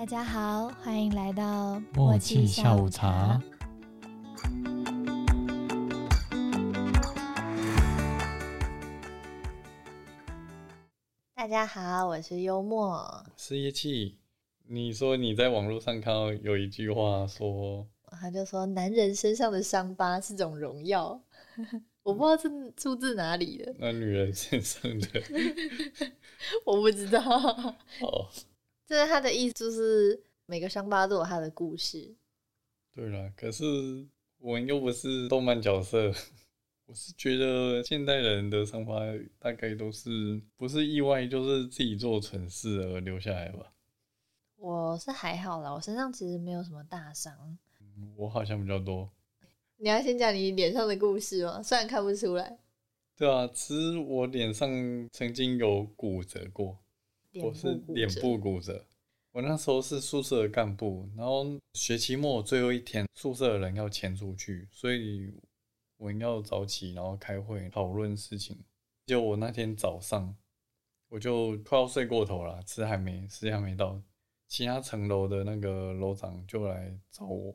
大家好，欢迎来到默契下午茶。大家好，我是幽默。是叶气，你说你在网络上看到有一句话说，他就说男人身上的伤疤是种荣耀，我不知道是出自哪里的，那女人身上的 我不知道。哦，这是他的意思，就是每个伤疤都有他的故事。对了，可是我们又不是动漫角色，我是觉得现代人的伤疤大概都是不是意外，就是自己做蠢事而留下来吧。我是还好啦，我身上其实没有什么大伤。我好像比较多。你要先讲你脸上的故事吗？虽然看不出来，对啊，其实我脸上曾经有骨折过，我是脸部骨折。我那时候是宿舍的干部，然后学期末最后一天，宿舍的人要迁出去，所以我们要早起，然后开会讨论事情。就我那天早上，我就快要睡过头了，吃还没时间还没到，其他层楼的那个楼长就来找我，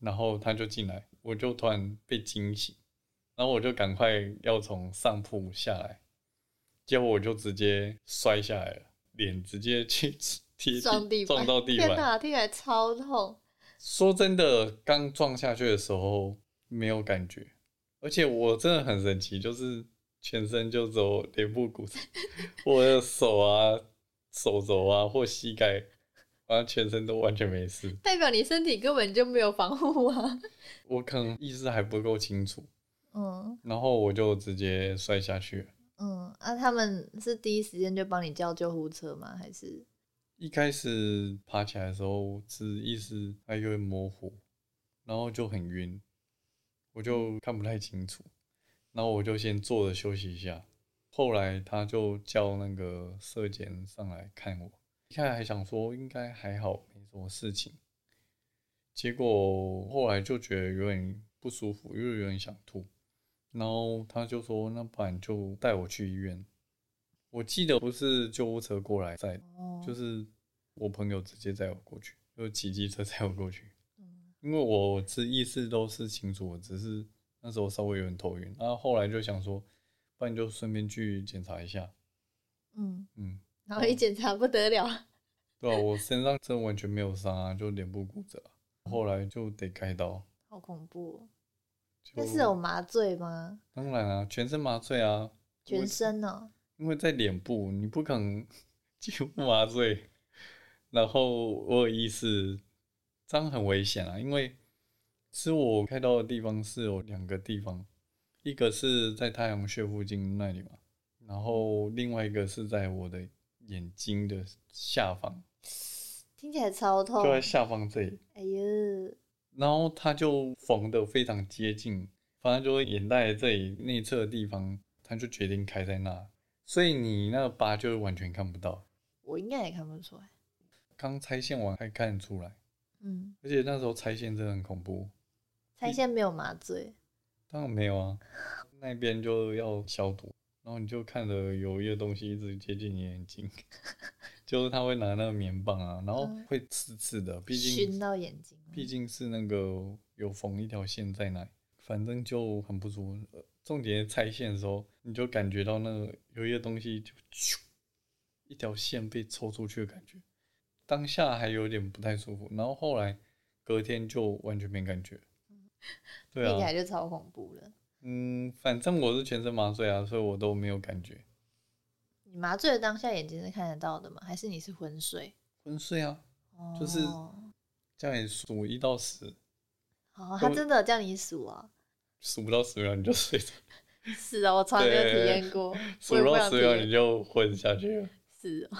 然后他就进来，我就突然被惊醒，然后我就赶快要从上铺下来，结果我就直接摔下来了，脸直接去踢撞地板，撞到地板。天哪，听起来超痛。说真的，刚撞下去的时候没有感觉，而且我真的很神奇，就是全身就只有脸部骨折，我的手啊、手肘啊或膝盖，反正全身都完全没事。代表你身体根本就没有防护啊。我可能意识还不够清楚，嗯然后我就直接摔下去了。嗯，啊，他们是第一时间就帮你叫救护车吗？还是一开始爬起来的时候是意识还有点模糊，然后就很晕，我就看不太清楚，然后我就先坐着休息一下。后来他就叫那个社检上来看我，一开始还想说应该还好，没什么事情，结果后来就觉得有点不舒服，又有点想吐，然后他就说那不然就带我去医院。我记得不是救护车过来载哦，就是我朋友直接载我过去，就骑机车载我过去。嗯因为我是意识都是清楚的，只是那时候稍微有点头晕。然后后来就想说，不然就顺便去检查一下。嗯，嗯，然后一检查不得了，对啊，我身上真完全没有伤啊，就脸部骨折啊。后来就得开刀。好恐怖、哦。就那是有麻醉吗？当然啊，全身麻醉啊，全身哦。因为在脸部，你不可能 几乎麻醉，然后我有意识，这样很危险啊。因为是我开刀的地方是有两个地方，一个是在太阳穴附近那里嘛，然后另外一个是在我的眼睛的下方，听起来超痛就。在下方这里。哎呦，然后他就缝的非常接近，反正就是眼袋这里内侧的地方，他就决定开在那，所以你那个疤就完全看不到。我应该也看不出来。刚拆线完还看得出来，嗯，而且那时候拆线真的很恐怖。拆线没有麻醉。当然没有啊，那边就要消毒，然后你就看着有一些东西一直接近你眼睛，就是他会拿那个棉棒啊，然后嗯会刺刺的，毕熏竟到眼睛。毕竟是那个有缝一条线在那里，反正就很不舒服。呃重点拆线的时候，你就感觉到那个有一些东西就咻，一条线被抽出去的感觉，当下还有点不太舒服，然后后来隔天就完全没感觉。对听起啊，来就超恐怖了。嗯，反正我是全身麻醉啊，所以我都没有感觉。你麻醉的当下眼睛是看得到的吗？还是你是昏睡？昏睡啊，哦，就是叫你数一到十，哦，他真的叫你数啊？数不到十秒你就睡着，是啊，我从来没有体验过，数不到十秒你就昏下去了。是哦，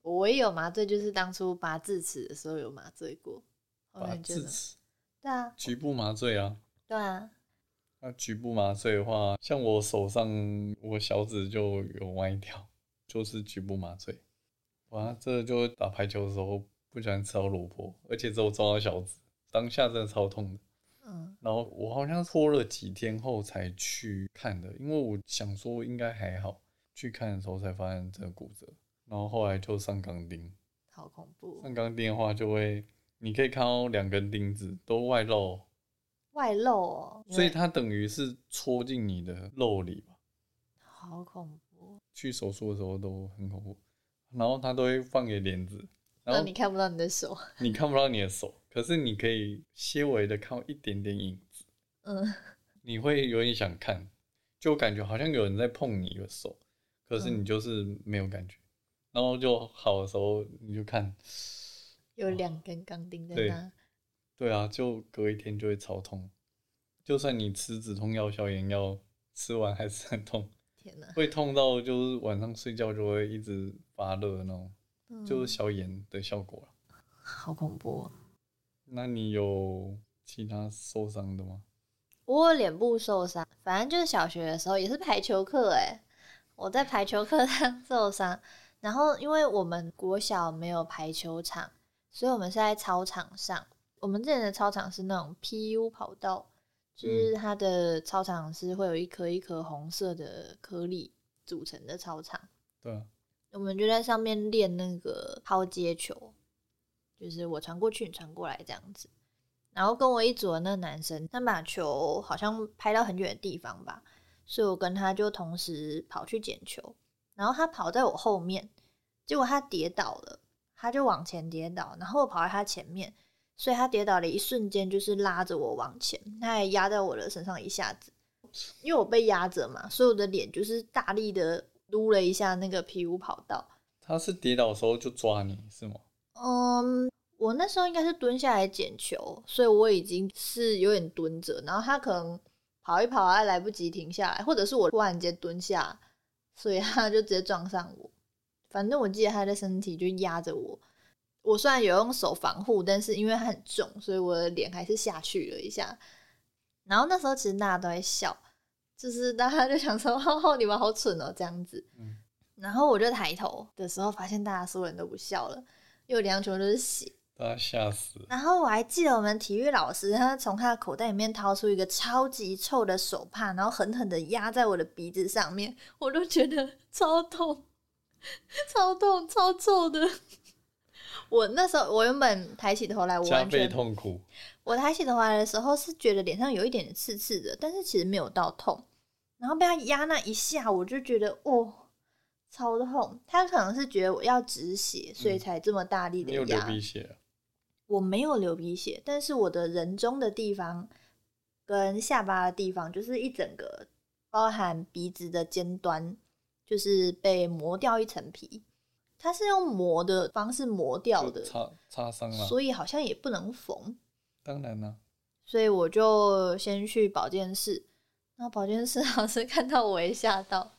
我唯一有麻醉就是当初拔智齿的时候有麻醉过，后拔智齿，对啊，局部麻醉啊。对啊，那局部麻醉的话，像我手上我小指就有歪掉，就是局部麻醉。哇，这就打排球的时候不小心吃到萝卜，而且只有撞到小指，当下真的超痛的。嗯，然后我好像拖了几天后才去看的，因为我想说应该还好，去看的时候才发现真的骨折，然后后来就上钢钉。好恐怖。上钢钉的话，就会你可以看到两根钉子都外露，外露哦，所以它等于是戳进你的肉里吧。好恐怖。去手术的时候都很恐怖，然后他都会放个帘子，然后你看不到你的手，你看不到你的手，可是你可以些微的看一点点影子，嗯，你会有点想看，就感觉好像有人在碰你的手，可是嗯。你就是没有感觉，然后就好的时候你就看，有两根钢钉在对。那。对啊，就隔一天就会超痛，就算你吃止痛药、消炎药，吃完还是很痛，天哪，会痛到就是晚上睡觉就会一直发热那种，嗯就是消炎的效果啦好恐怖哦。那你有其他受伤的吗？我有脸部受伤，反正就是小学的时候也是排球课哎，我在排球课上 受伤，然后因为我们国小没有排球场，所以我们是在操场上。我们之前的操场是那种 PU 跑道，就是它的操场是会有一颗一颗红色的颗粒组成的操场。对啊，我们就在上面练那个抛接球，就是我传过去，你传过来这样子。然后跟我一组的那个男生，他把球好像拍到很远的地方吧，所以我跟他就同时跑去捡球。然后他跑在我后面，结果他跌倒了，他就往前跌倒，然后我跑在他前面，所以他跌倒的一瞬间就是拉着我往前，他也压在我的身上一下子，因为我被压着嘛，所以我的脸就是大力的撸了一下那个皮肤跑道。他是跌倒的时候就抓你是吗？嗯，我那时候应该是蹲下来捡球，所以我已经是有点蹲着，然后他可能跑一跑还来不及停下来，或者是我突然间蹲下，所以他就直接撞上我。反正我记得他的身体就压着我，我虽然有用手防护，但是因为它很重，所以我的脸还是下去了一下。然后那时候其实大家都在笑，就是大家就想说：“哦，你们好蠢哦，这样子。”嗯然后我就抬头的时候，发现大家所有人都不笑了，因为我脸上全部都是血。大家吓死了。然后我还记得我们体育老师，他从他的口袋里面掏出一个超级臭的手帕，然后狠狠的压在我的鼻子上面，我都觉得 超痛，超痛，超臭的。我那时候，我原本抬起头来，我加倍完全痛苦，我抬起头来的时候是觉得脸上有一点点刺刺的，但是其实没有到痛。然后被他压那一下，我就觉得哦，超痛。他可能是觉得我要止血，所以嗯才这么大力的你有流压。鼻血了，我没有流鼻血，但是我的人中的地方跟下巴的地方，就是一整个包含鼻子的尖端，就是被磨掉一层皮。它是用磨的方式磨掉的，擦擦伤了。所以好像也不能缝。当然啦，所以我就先去保健室，然后保健室 老师看到我也吓到，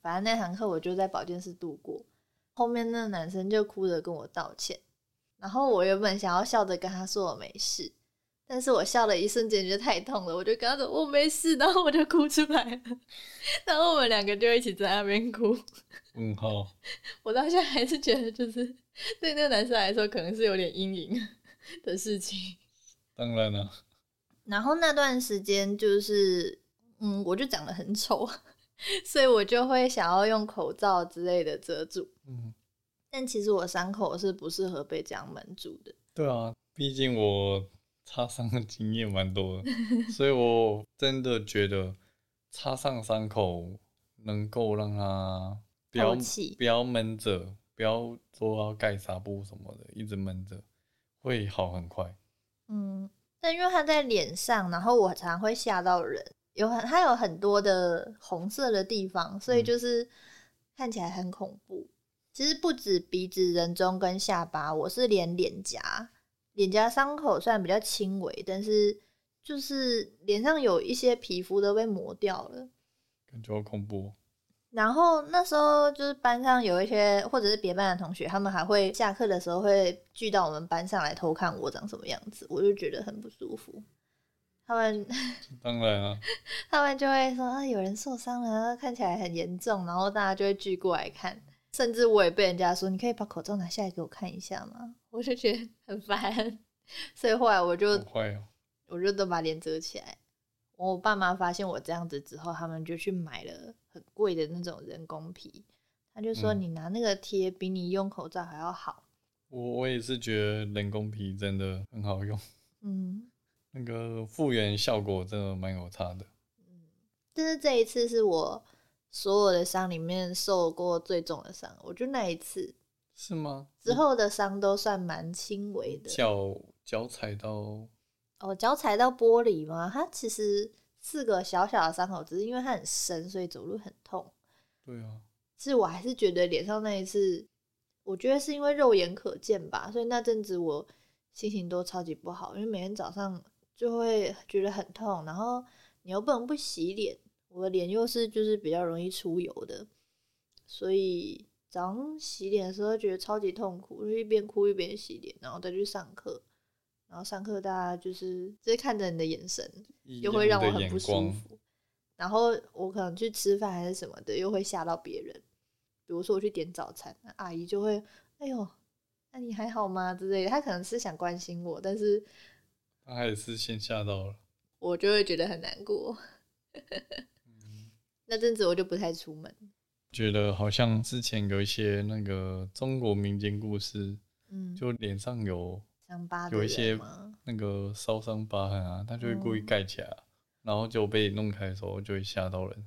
反正那堂课我就在保健室度过。后面那男生就哭着跟我道歉，然后我原本想要笑着跟他说我没事，但是我笑了一瞬间觉得太痛了，我就跟他说我没事，然后我就哭出来了，然后我们两个就一起在那边哭。嗯，好，我到现在还是觉得，就是对那个男生来说，可能是有点阴影的事情。当然了，然后那段时间就是，嗯，我就长得很丑，所以我就会想要用口罩之类的遮住。嗯，但其实我伤口是不适合被这样蒙住的。对啊，毕竟我擦伤的经验蛮多的，所以我真的觉得擦上伤口能够让它不要不要闷着，不要说要盖纱布什么的，一直闷着，会好很快。嗯，但因为它在脸上，然后我常会吓到人，有很它有很多的红色的地方，所以嗯就是看起来很恐怖。其实不止鼻子、人中跟下巴，我是连脸颊，脸颊伤口虽然比较轻微，但是就是脸上有一些皮肤都被磨掉了。感觉好恐怖哦。然后那时候就是班上有一些或者是别班的同学，他们还会下课的时候会聚到我们班上来偷看我长什么样子，我就觉得很不舒服。他们当然啊，他们就会说啊，有人受伤了，看起来很严重，然后大家就会聚过来看。甚至我也被人家说，你可以把口罩拿下来给我看一下吗？我就觉得很烦，所以后来我就好坏哦。我就都把脸遮起来。我爸妈发现我这样子之后，他们就去买了很贵的那种人工皮。他就说：“嗯你拿那个贴比你用口罩还要好。我我也是觉得人工皮真的很好用，嗯，那个复原效果真的蛮有差的。嗯但是这一次是我所有的伤里面受过最重的伤，我就那一次是吗？之后的伤都算蛮轻微的。脚脚踩到哦，脚踩到玻璃吗？它其实是个小小的伤口，只是因为它很深，所以走路很痛。对啊，是我还是觉得脸上那一次，我觉得是因为肉眼可见吧，所以那阵子我心情都超级不好，因为每天早上就会觉得很痛，然后你又不能不洗脸，我的脸又是就是比较容易出油的，所以早上洗脸的时候觉得超级痛苦，就一边哭一边洗脸，然后再去上课，然后上课大家就是直接看着你的眼神，又会让我很不舒服。然后我可能去吃饭还是什么的，又会吓到别人。比如说我去点早餐，那阿姨就会“哎呦，那你还好吗？”之类的。她可能是想关心我，但是他还是先吓到了。我就会觉得很难过。那阵子我就不太出门。觉得好像之前有一些那个中国民间故事，嗯，就脸上有伤疤有一些那个烧伤疤痕啊，他就会故意嗯盖起来啊，然后就被弄开的时候就会吓到人。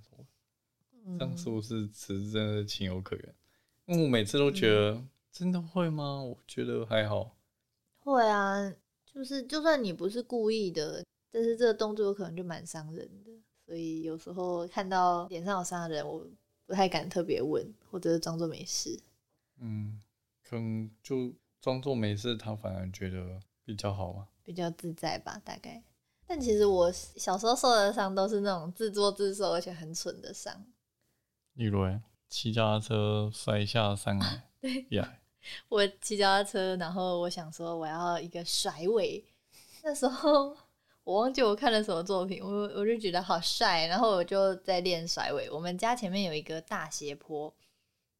嗯这样是不是真的情有可原？因为我每次都觉得、嗯真的会吗？我觉得还好。会啊，就是就算你不是故意的，但是这个动作可能就蛮伤人的。所以有时候看到脸上有伤的人，我不太敢特别问，或者是装作没事。嗯，可能就装作没事，他反而觉得比较好嘛。比较自在吧，大概。但其实我小时候受的伤都是那种自作自受，而且很蠢的伤。例如欸，骑脚踏车摔下山来，对呀，我骑脚踏车，然后我想说我要一个甩尾，那时候我忘记我看了什么作品，我我就觉得好帅，然后我就在练甩尾。我们家前面有一个大斜坡，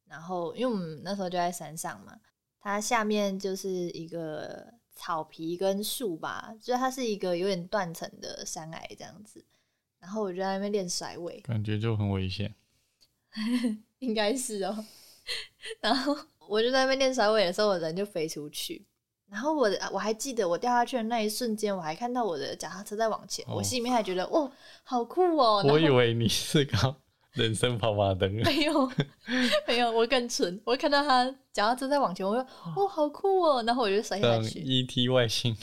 然后因为我们那时候就在山上嘛，它下面就是一个草皮跟树吧，就是它是一个有点断层的山崖这样子。然后我就在那边练甩尾，感觉就很危险。应该是哦。然后我就在那边练甩尾的时候，我人就飞出去。然后我我还记得我掉下去的那一瞬间，我还看到我的脚踏车在往前，哦我心里面还觉得哇，好酷哦！我以为你是个人生跑马灯，没有 没有，我更蠢，我看到他脚踏车在往前，我说哦好酷哦，然后我就摔下像去。ET 外星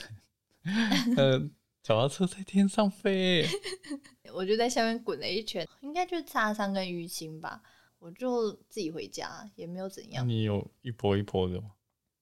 人，呃，脚踏车在天上飞，我就在下面滚了一圈，应该就是擦伤跟淤青吧。我就自己回家，也没有怎样。你有一波一波的吗？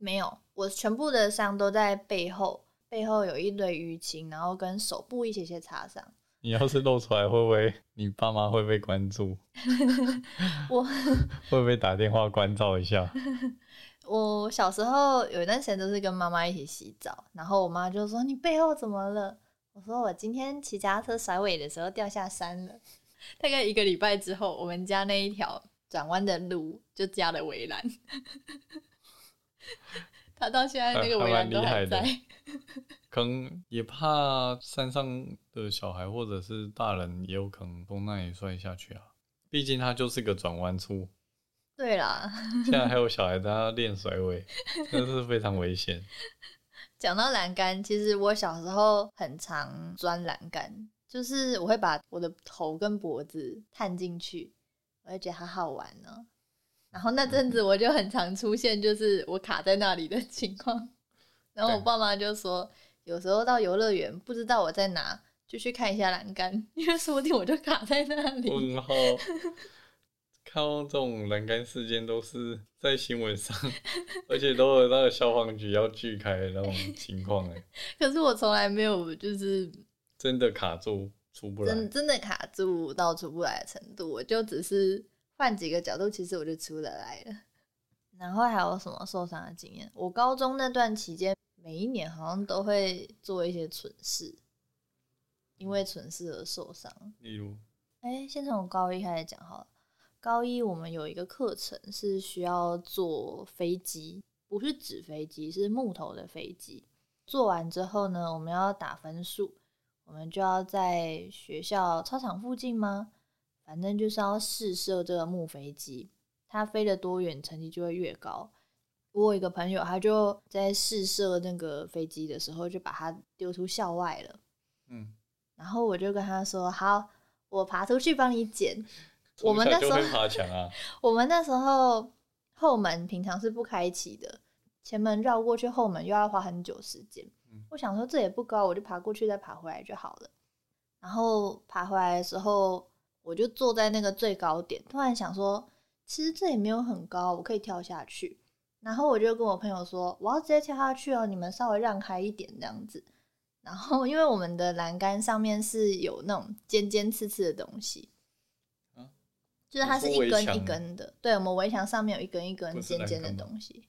没有，我全部的伤都在背后，背后有一堆淤青，然后跟手部一些些擦伤。你要是露出来，会不会你爸妈会被关注？我 会不会打电话关照一下？我小时候有一段时间都是跟妈妈一起洗澡，然后我妈就说：“你背后怎么了？”我说：“我今天骑脚踏车甩尾的时候掉下山了。”大概一个礼拜之后，我们家那一条转弯的路就加了围栏，他到现在那个围栏都还在。可能也怕山上的小孩或者是大人也有可能从那里摔下去啊。毕竟它就是个转弯处，对啦，现在还有小孩在那练甩尾，真的是非常危险。讲到栏杆，其实我小时候很常钻栏杆，就是我会把我的头跟脖子探进去，我就觉得好好玩呢、然后那阵子我就很常出现，就是我卡在那里的情况。然后我爸妈就说，有时候到游乐园不知道我在哪，就去看一下栏杆，因为说不定我就卡在那里。问号，看到这种栏杆事件都是在新闻上，而且都有那个消防局要锯开的那种情况，哎，可是我从来没有就是真的卡住出不来真。真的卡住到出不来的程度，我就只是换几个角度，其实我就出得来了。然后还有什么受伤的经验？我高中那段期间，每一年好像都会做一些蠢事，因为蠢事而受伤。例如，哎，先从高一开始讲好了。高一我们有一个课程是需要坐飞机，不是纸飞机，是木头的飞机。做完之后呢，我们要打分数，我们就要在学校操场附近吗？反正就是要试射这个木飞机，它飞得多远，成绩就会越高。我有一个朋友，他就在试射那个飞机的时候，就把它丢出校外了。嗯，然后我就跟他说：“好，我爬出去帮你捡。” 我们那时候爬墙啊，我们那时候后门平常是不开启的，前门绕过去，后门又要花很久时间。嗯我想说这也不高，我就爬过去再爬回来就好了。然后爬回来的时候，我就坐在那个最高点，突然想说，其实这也没有很高，我可以跳下去。然后我就跟我朋友说，我要直接跳下去哦，你们稍微让开一点这样子。然后因为我们的栏杆上面是有那种尖尖刺刺的东西，啊就是它是一根一根的。对，我们围墙上面有一根一根尖尖的东西。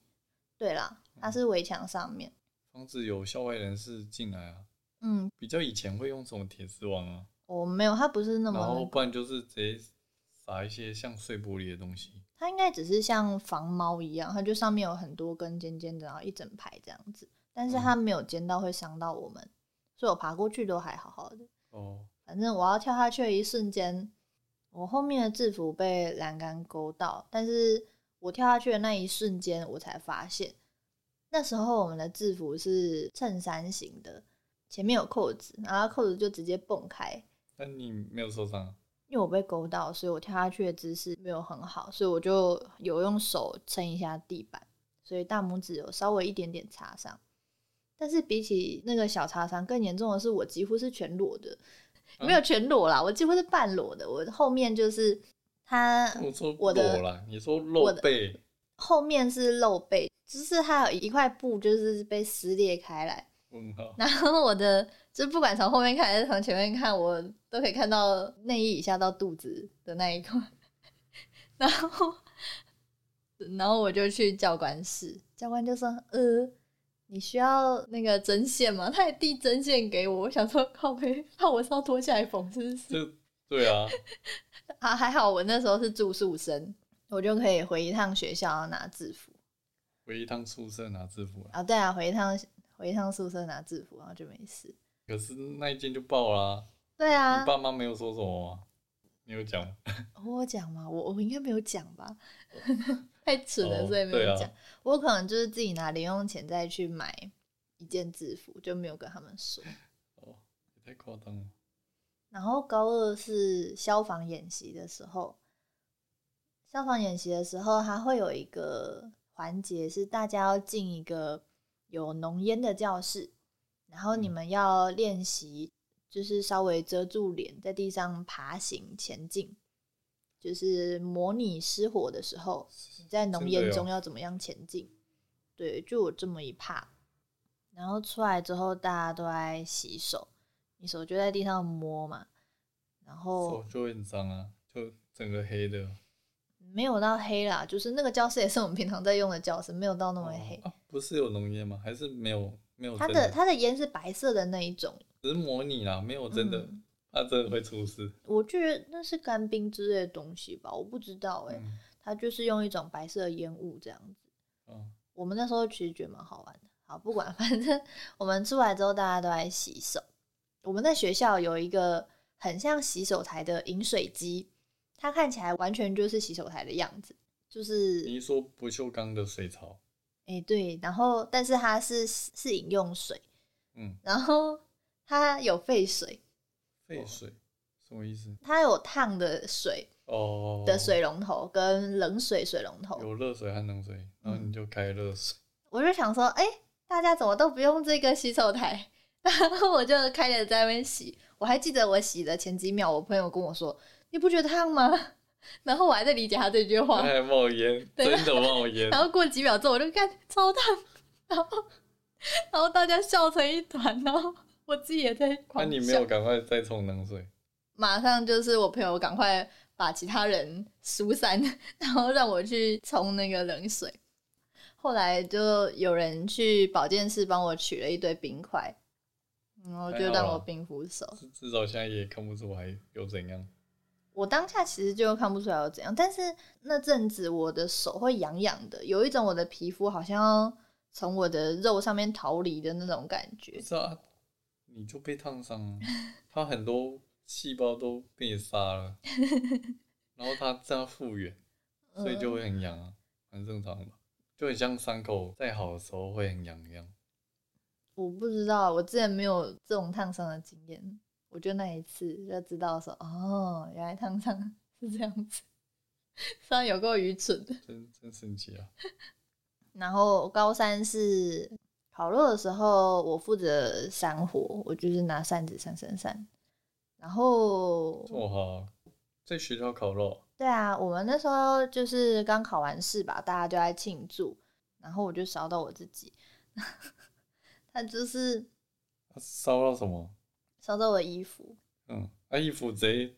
对啦，它是围墙上面。防止有校外人士进来啊。嗯，比较以前会用什么铁丝网啊，我没有，它不是那么然后不然就是直接撒一些像碎玻璃的东西。它应该只是像防猫一样，它就上面有很多根尖尖的，然后一整排这样子，但是它没有尖到会伤到我们，所以我爬过去都还好好的。哦，反正我要跳下去的一瞬间，我后面的制服被栏杆勾到，但是我跳下去的那一瞬间，我才发现，那时候我们的制服是衬衫型的，前面有扣子，然后扣子就直接蹦开，但你没有受伤啊？因为我被勾到，所以我跳下去的姿势没有很好，所以我就有用手撑一下地板，所以大拇指有稍微一点点擦伤。但是比起那个小擦伤，更严重的是我几乎是全裸的，啊没有全裸啦，我几乎是半裸的。我后面就是他我说我的裸啦，你说露背，后面是露背，就是它有一块布就是被撕裂开来，问号。然后我的就不管从后面看还是从前面看，我都可以看到内衣以下到肚子的那一块。然后，然后我就去教官室，教官就说：“呃，你需要那个针线吗？”他也递针线给我，我想说靠背，怕我是要脱下来缝，是不是？这对啊，啊，还好我那时候是住宿生，我就可以回一趟学校拿制服。回一趟宿舍拿制服啊。啊，对啊，回一趟回一趟宿舍拿制服，然后就没事。可是那一件就爆啦、对啊你，爸妈没有说什么吗？你有讲吗？我有讲吗？我我应该没有讲吧，太蠢了，哦所以没有讲。我可能就是自己拿零用钱再去买一件制服，就没有跟他们说。哦，也太夸张了。然后高二是消防演习的时候，消防演习的时候，它会有一个环节是大家要进一个有浓烟的教室，然后你嗯们要练习，就是稍微遮住脸，在地上爬行前进，就是模拟失火的时候，你在浓烟中要怎么样前进。对，就有这么一怕。然后出来之后，大家都在洗手，你手就在地上摸嘛，然后手就会很脏啊，就整个黑的。没有到黑啦，就是那个教室也是我们平常在用的教室，没有到那么黑。哦啊，不是有浓烟吗？还是没有没有它的它的烟是白色的那一种，只是模拟啦，没有真的，嗯怕真的会出事。我觉得那是干冰之类的东西吧，我不知道哎、嗯，它就是用一种白色的烟雾这样子。嗯，我们那时候其实觉得蛮好玩的。好，不管，反正我们出来之后，大家都在洗手。我们在学校有一个很像洗手台的饮水机，它看起来完全就是洗手台的样子，就是你是说不锈钢的水槽，哎、对，然后但是它是是饮用水，嗯，然后它有沸水，沸水什么意思？它有烫的水哦，的水龙头跟冷水水龙头，有热水和冷水，然后嗯你就开热水。我就想说，哎、大家怎么都不用这个洗手台？然后我就开始在那边洗。我还记得我洗的前几秒，我朋友跟我说：“你不觉得烫吗？”然后我还在理解他这句话。还冒烟，对真的冒烟然。后过几秒之后，我就看超烫，然后然后大家笑成一团，然后我自己也在那、狂笑。你没有赶快再冲冷水？马上就是我朋友赶快把其他人疏散，然后让我去冲那个冷水。后来就有人去保健室帮我取了一堆冰块，然后就让我冰敷手。至至少现在也看不出还有怎样。我当下其实就看不出来有怎样，但是那阵子我的手会痒痒的，有一种我的皮肤好像要从我的肉上面逃离的那种感觉。是啊，你就被烫伤了，它很多细胞都被你杀了，然后它这样复原，所以就会很痒啊，很正常吧？就很像伤口再好的时候会很痒一样。我不知道，我之前没有这种烫伤的经验。我就那一次就知道说，哦，原来烫伤 是这样子，虽然有够愚蠢的。真真神奇啊！然后高三是烤肉的时候，我负责扇火，我就是拿扇子扇扇扇。然后哇哈，在学校烤肉，对啊，我们那时候就是刚考完试吧，大家就在庆祝，然后我就烧到我自己，他就是烧到什么？烧到我的衣服，嗯，啊，衣服直接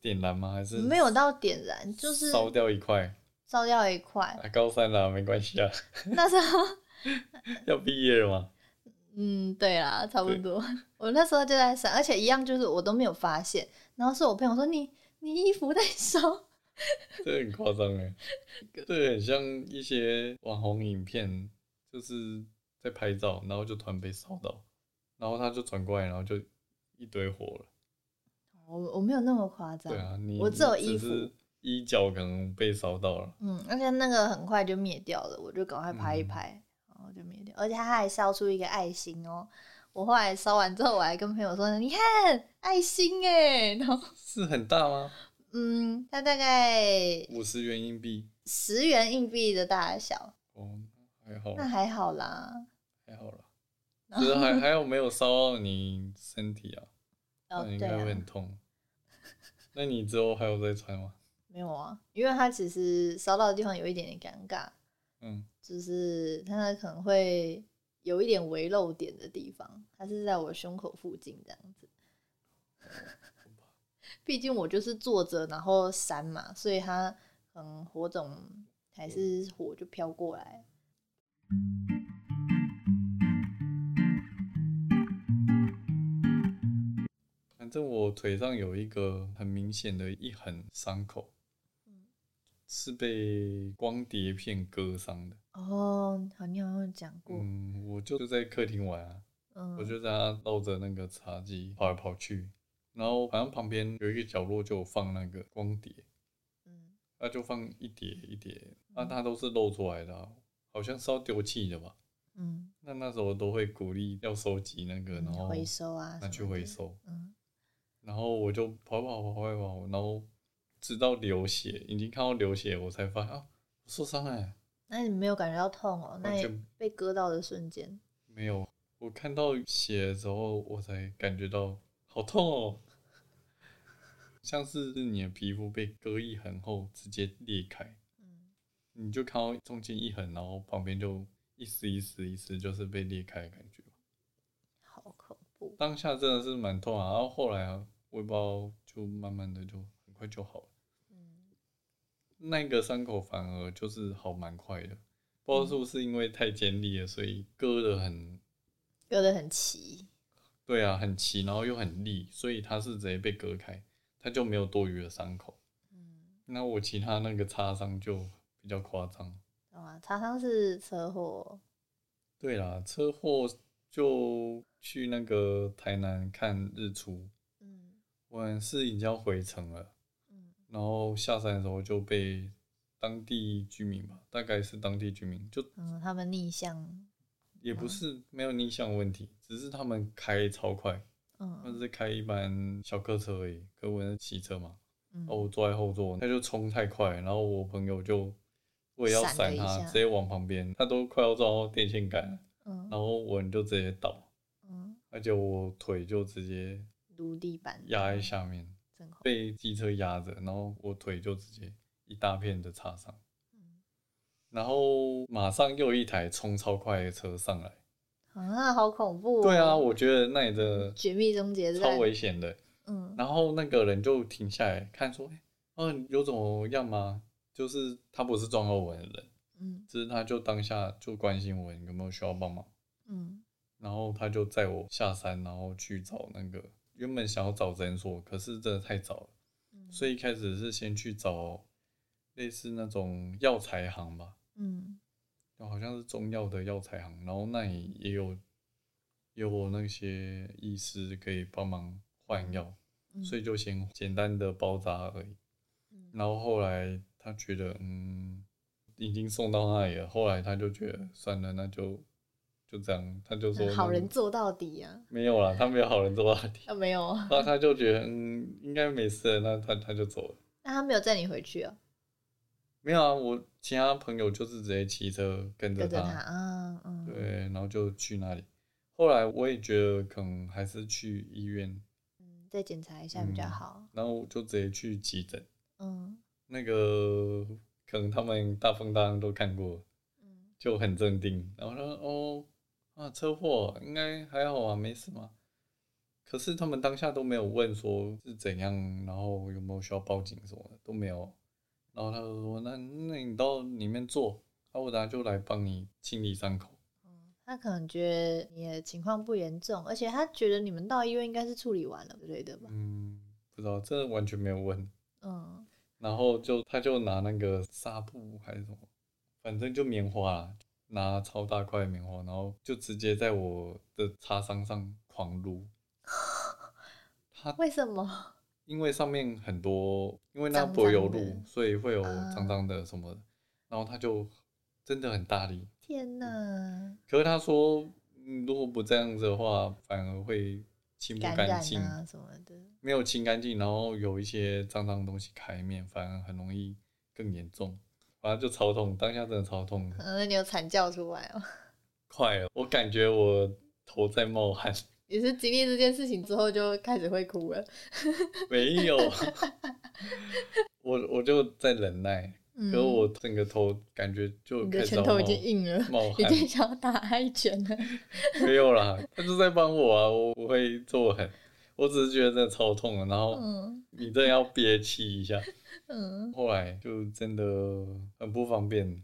点燃吗？还是没有到点燃，就是烧掉一块？烧掉一块。啊，高三了，没关系啊。那时候 要毕业了吗？嗯，对啦，差不多。我那时候就在闪，而且一样就是我都没有发现。然后是我朋友说：“你你衣服在烧。”这很夸张哎，这很像一些网红影片，就是在拍照，然后就突然被烧到，然后他就转过来，然后就一堆火了。我我没有那么夸张。对啊，你我只有衣服衣角可能被烧到了。嗯，而且那个很快就灭掉了，我就赶快拍一拍，然后就灭掉。而且它还烧出一个爱心哦。我后来烧完之后，我还跟朋友说：“你看爱心哎。”然后 是很大吗？嗯，它大概五十元硬币，十元硬币的大小。哦，还好。那还好啦。只是还还有没有烧到你身体啊？哦，应该会很痛。那你之后还有再穿吗？没有啊，因为它其实烧到的地方有一点点尴尬。嗯，就是它可能会有一点微漏点的地方，它是在我胸口附近这样子。毕竟我就是坐着，然后扇嘛，所以它嗯火种还是火就飘过来。反正我腿上有一个很明显的一痕伤口，是被光碟片割伤的。哦，好，你好像讲过。嗯，我就在客厅玩啊，我就在那绕着那个茶几跑来跑去。然后好像旁边有一个角落就放那个光碟，嗯，那就放一叠一叠，那它都是露出来的，好像是要丢弃的吧，嗯，那那时候都会鼓励要收集那个，然后回收啊，拿去回收，嗯，然后我就跑跑跑跑跑，然后直到流血，已经看到流血，我才发现啊，受伤哎，那你没有感觉到痛哦？那被割到的瞬间没有，我看到血的时候，我才感觉到。好痛哦，像是你的皮肤被割一痕后直接裂开，嗯，你就看到中间一痕，然后旁边就一丝一丝一丝，就是被裂开的感觉，好恐怖。当下真的是蛮痛啊，然后后来啊，我也不知道，就慢慢的就很快就好了，嗯，那个伤口反而就是好蛮快的，不知道是不是因为太尖利了，所以割的很，割的很齐。对啊，很齐，然后又很利，所以它是直接被割开，它就没有多余的伤口。嗯，那我其他那个擦伤就比较夸张。啊，擦伤是车祸。对啦，车祸就去那个台南看日出。嗯，我是已经要回城了。嗯，然后下山的时候就被当地居民吧，大概是当地居民就嗯，他们逆向。也不是没有逆向问题，只是他们开超快，嗯，他是开一般小客车而已，可我是骑车嘛，嗯，我坐在后座，他就冲太快，然后我朋友就我也要闪他，直接往旁边，他都快要撞到电线杆，嗯，然后我就直接倒，嗯，而且我腿就直接撸地板压在下面，被机车压着，然后我腿就直接一大片的擦伤。然后马上又一台冲超快的车上来，啊，好恐怖！对啊，我觉得那里的绝密终结超危险的。嗯，然后那个人就停下来看，说：“嗯，有怎么样吗？”就是他不是撞到我的人，嗯，只是他就当下就关心我有没有需要帮忙，嗯，然后他就载我下山，然后去找那个原本想要找诊所，可是真的太早了，所以一开始是先去找类似那种药材行吧。嗯，好像是中药的药材行，然后那里也有有那些医师可以帮忙换药，所以就先简单的包扎而已。然后后来他觉得，嗯，已经送到那里了。后来他就觉得算了，那就就这样，他就说好人做到底啊！没有啦，他没有好人做到底，啊，没有，那他就觉得嗯应该没事了，那他他就走了。那他没有载你回去啊？没有啊，我其他朋友就是直接骑车跟着他，嗯嗯，对，然后就去那里。后来我也觉得可能还是去医院，嗯，再检查一下比较嗯好。然后就直接去急诊。嗯那个可能他们大风大浪都看过，嗯就很镇定。然后说哦啊车祸应该还好啊，没事嘛。可是他们当下都没有问说是怎样，然后有没有需要报警什么的都没有。然后他就说那那你到里面坐，啊我等下就来帮你清理伤口。嗯，他可能觉得你的情况不严重，而且他觉得你们到医院应该是处理完了之类的吧？嗯，不知道，真的完全没有问。嗯然后就他就拿那个纱布还是什么，反正就棉花啦，拿超大块棉花，然后就直接在我的擦伤上狂撸。他为什么？因为上面很多，因为那脏柏油路，所以会有啊脏脏的什么的，然后他就真的很大力。天哪，可是他说，嗯如果不这样子的话，反而会清不干净，啊什么的。没有清干净，然后有一些脏脏的东西开面，反而很容易更严重。反正就超痛，当下真的超痛的，嗯，那你有惨叫出来哦？快了，我感觉我头在冒汗。也是经历这件事情之后就开始会哭了？没有，我我就在忍耐，嗯可是我整个头感觉就你开始拳头已经硬了，冒已汗，经想要打他一拳了。没有啦，他就在帮我啊，我不会做很，我只是觉得真的超痛的，然后嗯你真的要憋气一下，嗯 后来就真的很不方便。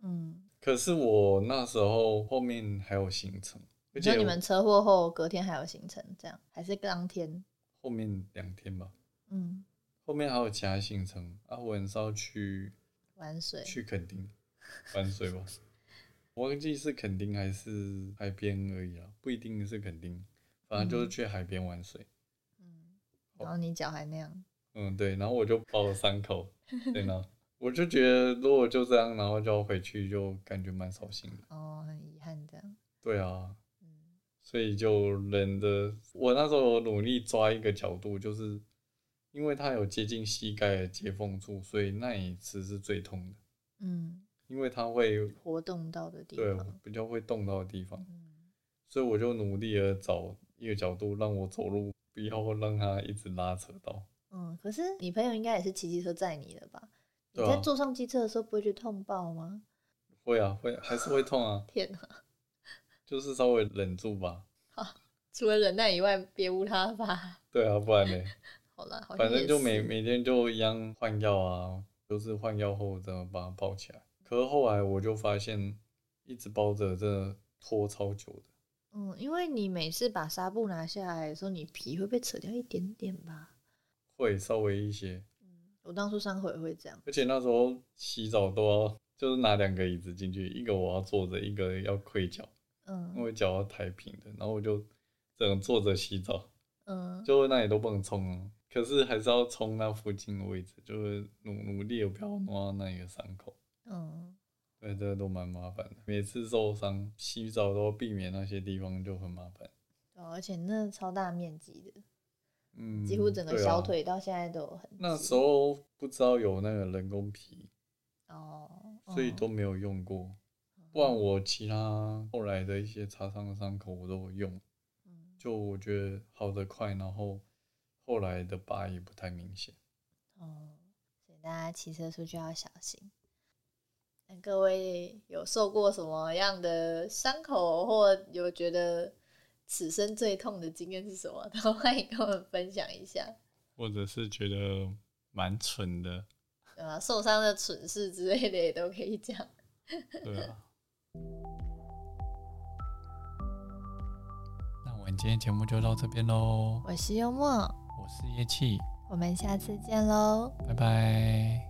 嗯。可是我那时候后面还有行程，而且那你们车祸后隔天还有行程，这样还是当天？后面两天吧，嗯，后面还有其他行程啊，我很是要去玩水。去垦丁玩水吧，我忘记是垦丁还是海边而已啦，不一定是垦丁，反正就是去海边玩水。嗯，然后你脚还那样。嗯，对，然后我就包了伤口对呢，我就觉得如果就这样，然后就要回去，就感觉蛮扫兴的。哦，很遗憾这样。对啊，嗯所以就忍的，我那时候努力抓一个角度，就是因为它有接近膝盖的接缝处，所以那一次是最痛的，嗯，因为它会活动到的地方对。比较会动到的地方，嗯所以我就努力的找一个角度让我走路不要让它一直拉扯到。嗯，可是你朋友应该也是骑机车载你的吧？你在坐上机车的时候不会觉得痛爆吗？会啊，会还是会痛啊，天哪！就是稍微忍住吧。好除了忍耐以外，别无他法。对啊，不然呢？好了，好反正就每每天就一样换药啊，就是换药后怎么把它包起来。可是后来我就发现，一直包着真的拖超久的。嗯，因为你每次把纱布拿下来的时候，你皮会被扯掉一点点吧？会稍微一些，嗯我当初伤口也会这样。而且那时候洗澡都要就是拿两个椅子进去，一个我要坐着，一个要跪脚，嗯因嗯为脚要抬平的，然后我就只能坐着洗澡，嗯，就那里都不能冲啊，可是还是要冲那附近的位置，就是努努力的不要弄到那一个伤口。嗯，对，这个都蛮麻烦的。每次受伤洗澡都避免那些地方，就很麻烦。哦，而且那超大面积的，嗯，几乎整个小腿到现在都有痕迹。那时候不知道有那个人工皮，哦，所以哦都没有用过。不然我其他后来的一些擦伤的伤口我都有用，嗯就我觉得好的快，然后后来的疤也不太明显。哦，所以大家骑车出去要小心。那各位有受过什么样的伤口，或有觉得此生最痛的经验是什么？都欢迎跟我们分享一下。或者是觉得蛮蠢的，对啊？受伤的蠢事之类的也都可以讲。对啊。那我们今天节目就到这边喽，我是幽默，我是叶气，我们下次见喽。拜拜。